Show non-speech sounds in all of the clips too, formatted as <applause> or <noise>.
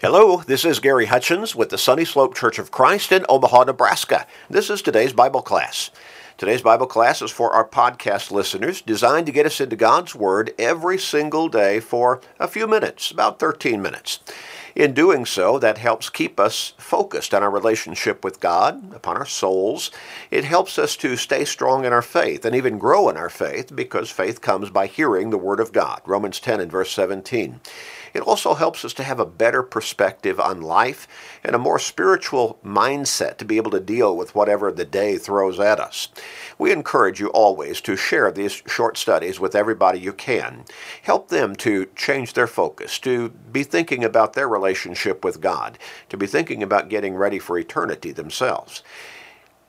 Hello, this is Gary Hutchins with the Sunny Slope Church of Christ in Omaha, Nebraska. This is today's Bible class. Today's Bible class is for our podcast listeners, designed to get us into God's Word every single day for a few minutes, about 13 minutes. In doing so, that helps keep us focused on our relationship with God, upon our souls. It helps us to stay strong in our faith and even grow in our faith because faith comes by hearing the Word of God. Romans 10 and verse 17. It also helps us to have a better perspective on life and a more spiritual mindset to be able to deal with whatever the day throws at us. We encourage you always to share these short studies with everybody you can. Help them to change their focus, to be thinking about their relationship with God, to be thinking about getting ready for eternity themselves.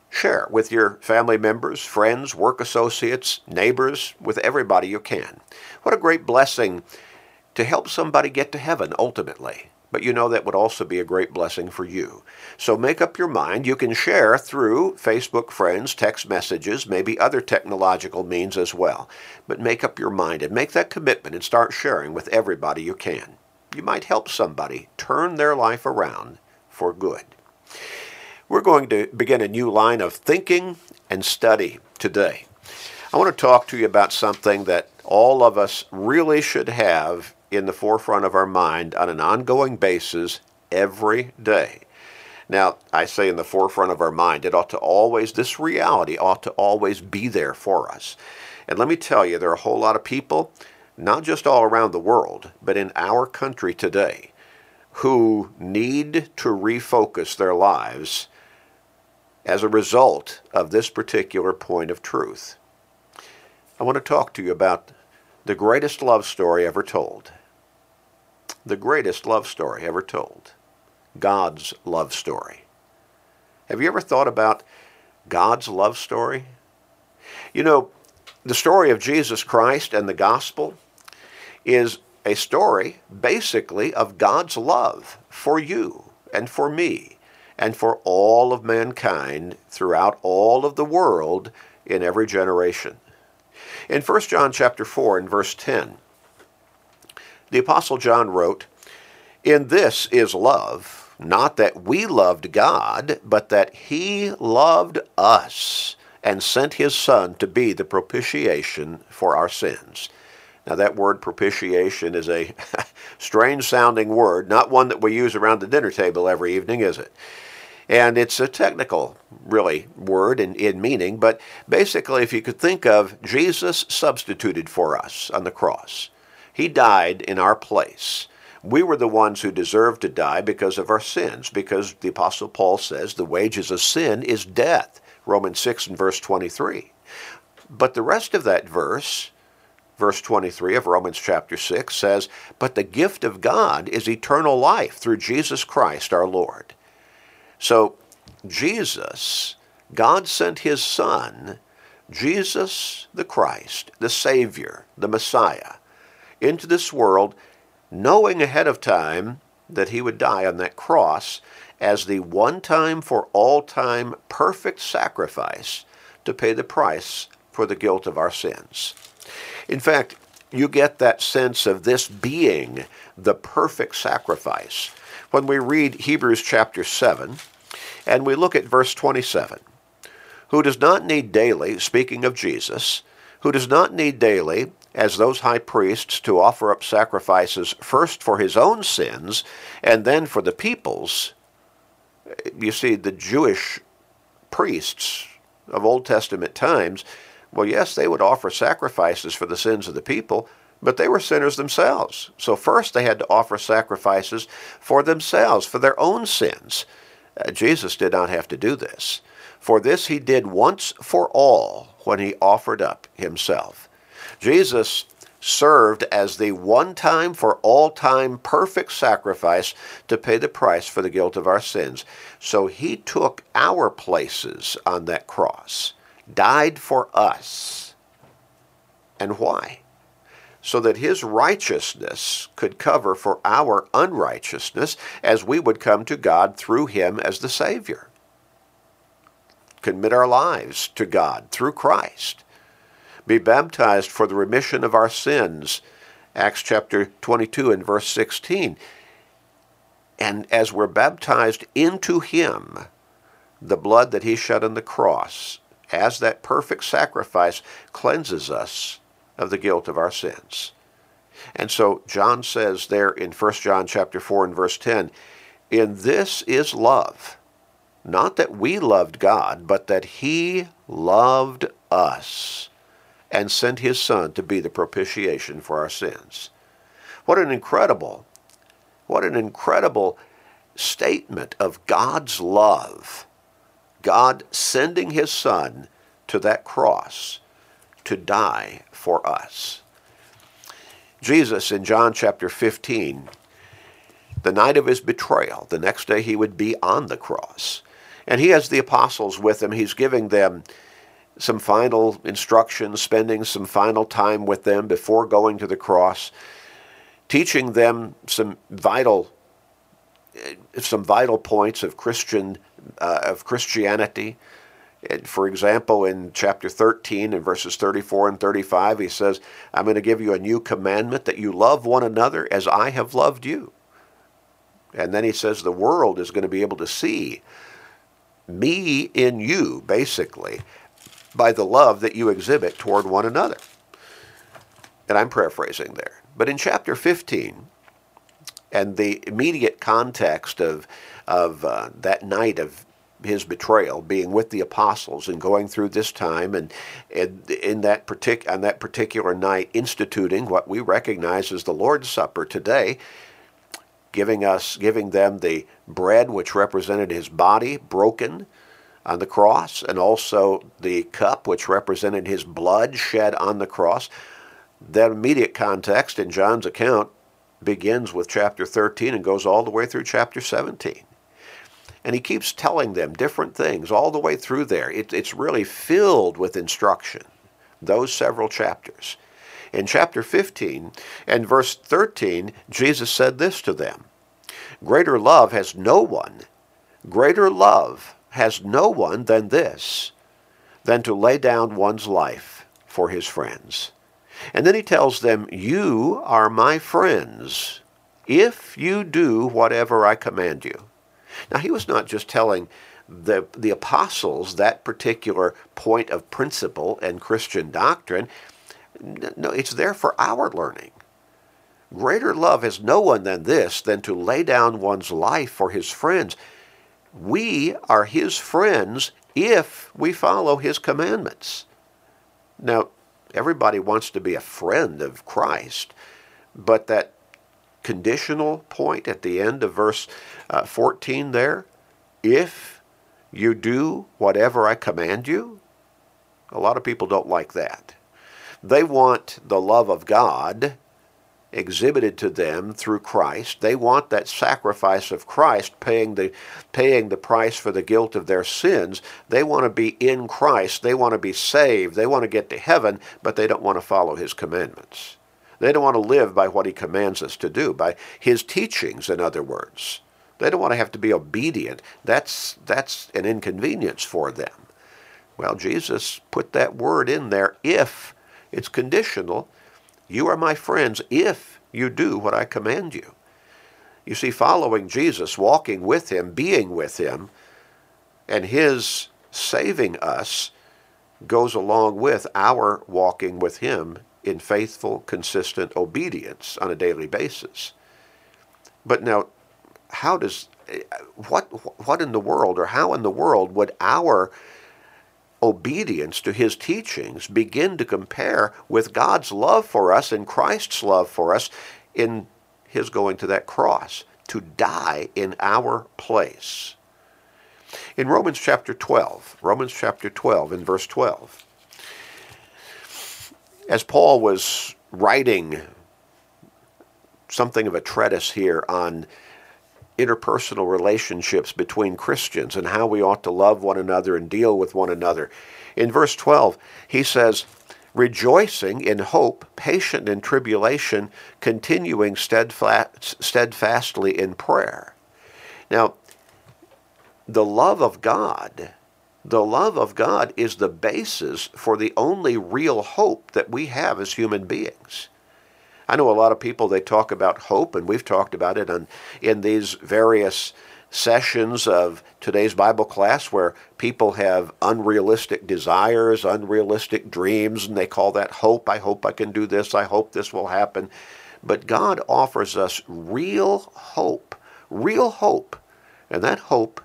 Share with your family members, friends, work associates, neighbors, with everybody you can. What a great blessing to help somebody get to heaven ultimately. But you know that would also be a great blessing for you. So make up your mind. You can share through Facebook friends, text messages, maybe other technological means as well. But make up your mind and make that commitment and start sharing with everybody you can. You might help somebody turn their life around for good. We're going to begin a new line of thinking and study today. I want to talk to you about something that all of us really should have in the forefront of our mind on an ongoing basis every day. Now, I say in the forefront of our mind, it ought to always, this reality ought to always be there for us. And let me tell you, there are a whole lot of people, not just all around the world, but in our country today, who need to refocus their lives as a result of this particular point of truth. I want to talk to you about the greatest love story ever told the greatest love story ever told God's love story. Have you ever thought about God's love story? You know, the story of Jesus Christ and the gospel is a story basically of God's love for you and for me and for all of mankind throughout all of the world in every generation. In 1 John chapter 4 and verse 10, the Apostle John wrote, In this is love, not that we loved God, but that He loved us and sent His Son to be the propitiation for our sins. Now, that word propitiation is a <laughs> strange sounding word, not one that we use around the dinner table every evening, is it? And it's a technical, really, word in, in meaning, but basically, if you could think of Jesus substituted for us on the cross. He died in our place. We were the ones who deserved to die because of our sins, because the Apostle Paul says the wages of sin is death. Romans 6 and verse 23. But the rest of that verse, verse 23 of Romans chapter 6, says, But the gift of God is eternal life through Jesus Christ our Lord. So, Jesus, God sent his Son, Jesus the Christ, the Savior, the Messiah, into this world, knowing ahead of time that he would die on that cross as the one time for all time perfect sacrifice to pay the price for the guilt of our sins. In fact, you get that sense of this being the perfect sacrifice when we read Hebrews chapter 7 and we look at verse 27. Who does not need daily, speaking of Jesus, who does not need daily as those high priests to offer up sacrifices first for his own sins and then for the people's. You see, the Jewish priests of Old Testament times, well, yes, they would offer sacrifices for the sins of the people, but they were sinners themselves. So first they had to offer sacrifices for themselves, for their own sins. Uh, Jesus did not have to do this. For this he did once for all when he offered up himself. Jesus served as the one time for all time perfect sacrifice to pay the price for the guilt of our sins. So he took our places on that cross, died for us. And why? So that his righteousness could cover for our unrighteousness as we would come to God through him as the Savior. Commit our lives to God through Christ be baptized for the remission of our sins. Acts chapter 22 and verse 16. And as we're baptized into him, the blood that he shed on the cross, as that perfect sacrifice, cleanses us of the guilt of our sins. And so John says there in 1 John chapter 4 and verse 10, in this is love, not that we loved God, but that he loved us and sent his son to be the propitiation for our sins. What an incredible, what an incredible statement of God's love. God sending his son to that cross to die for us. Jesus in John chapter 15, the night of his betrayal, the next day he would be on the cross. And he has the apostles with him. He's giving them some final instructions, spending some final time with them before going to the cross, teaching them some vital eh, some vital points of Christian uh, of Christianity, for example, in chapter 13 and verses 34 and 35, he says, I'm going to give you a new commandment that you love one another as I have loved you. And then he says the world is going to be able to see me in you, basically, by the love that you exhibit toward one another. And I'm paraphrasing there. But in chapter 15, and the immediate context of, of uh, that night of his betrayal, being with the apostles and going through this time, and, and in that partic- on that particular night, instituting what we recognize as the Lord's Supper today, giving us, giving them the bread which represented his body broken on the cross, and also the cup which represented his blood shed on the cross. That immediate context in John's account begins with chapter 13 and goes all the way through chapter 17. And he keeps telling them different things all the way through there. It, it's really filled with instruction, those several chapters. In chapter 15 and verse 13, Jesus said this to them Greater love has no one, greater love has no one than this, than to lay down one's life for his friends. And then he tells them, You are my friends if you do whatever I command you. Now, he was not just telling the, the apostles that particular point of principle and Christian doctrine. No, it's there for our learning. Greater love has no one than this, than to lay down one's life for his friends. We are his friends if we follow his commandments. Now, everybody wants to be a friend of Christ, but that conditional point at the end of verse uh, 14 there, if you do whatever I command you, a lot of people don't like that. They want the love of God exhibited to them through Christ. They want that sacrifice of Christ paying the paying the price for the guilt of their sins. They want to be in Christ. They want to be saved. They want to get to heaven, but they don't want to follow his commandments. They don't want to live by what he commands us to do, by his teachings in other words. They don't want to have to be obedient. That's that's an inconvenience for them. Well, Jesus put that word in there if it's conditional you are my friends if you do what I command you. You see, following Jesus, walking with him, being with him, and his saving us goes along with our walking with him in faithful, consistent obedience on a daily basis. But now, how does what what in the world or how in the world would our obedience to his teachings begin to compare with God's love for us and Christ's love for us in his going to that cross to die in our place. In Romans chapter 12, Romans chapter 12, in verse 12, as Paul was writing something of a treatise here on interpersonal relationships between Christians and how we ought to love one another and deal with one another. In verse 12, he says, rejoicing in hope, patient in tribulation, continuing steadfast, steadfastly in prayer. Now, the love of God, the love of God is the basis for the only real hope that we have as human beings. I know a lot of people, they talk about hope, and we've talked about it in these various sessions of today's Bible class where people have unrealistic desires, unrealistic dreams, and they call that hope. I hope I can do this. I hope this will happen. But God offers us real hope, real hope. And that hope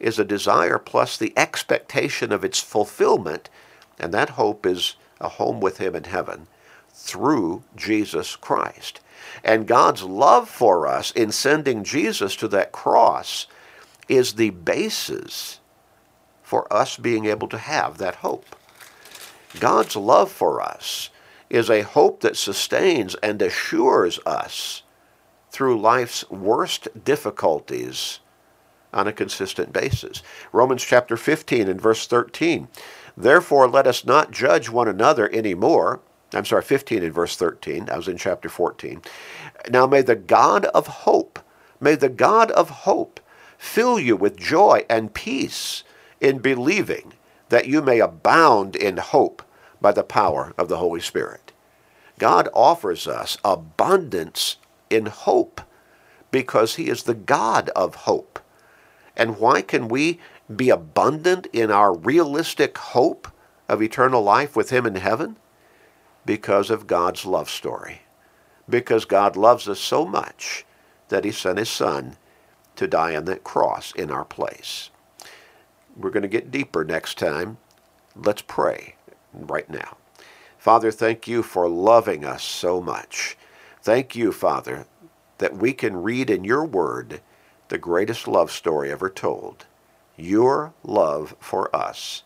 is a desire plus the expectation of its fulfillment. And that hope is a home with Him in heaven through Jesus Christ. And God's love for us in sending Jesus to that cross is the basis for us being able to have that hope. God's love for us is a hope that sustains and assures us through life's worst difficulties on a consistent basis. Romans chapter 15 and verse 13. Therefore, let us not judge one another anymore I'm sorry, 15 in verse 13. I was in chapter 14. Now may the God of hope, may the God of hope fill you with joy and peace in believing that you may abound in hope by the power of the Holy Spirit. God offers us abundance in hope because he is the God of hope. And why can we be abundant in our realistic hope of eternal life with him in heaven? Because of God's love story. Because God loves us so much that he sent his son to die on that cross in our place. We're going to get deeper next time. Let's pray right now. Father, thank you for loving us so much. Thank you, Father, that we can read in your word the greatest love story ever told. Your love for us,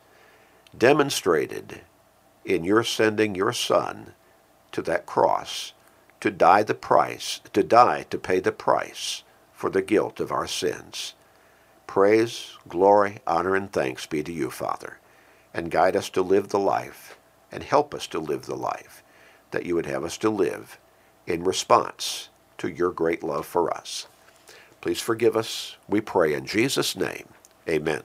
demonstrated in your sending your son to that cross to die the price, to die to pay the price for the guilt of our sins. Praise, glory, honor, and thanks be to you, Father, and guide us to live the life and help us to live the life that you would have us to live in response to your great love for us. Please forgive us, we pray in Jesus' name. Amen.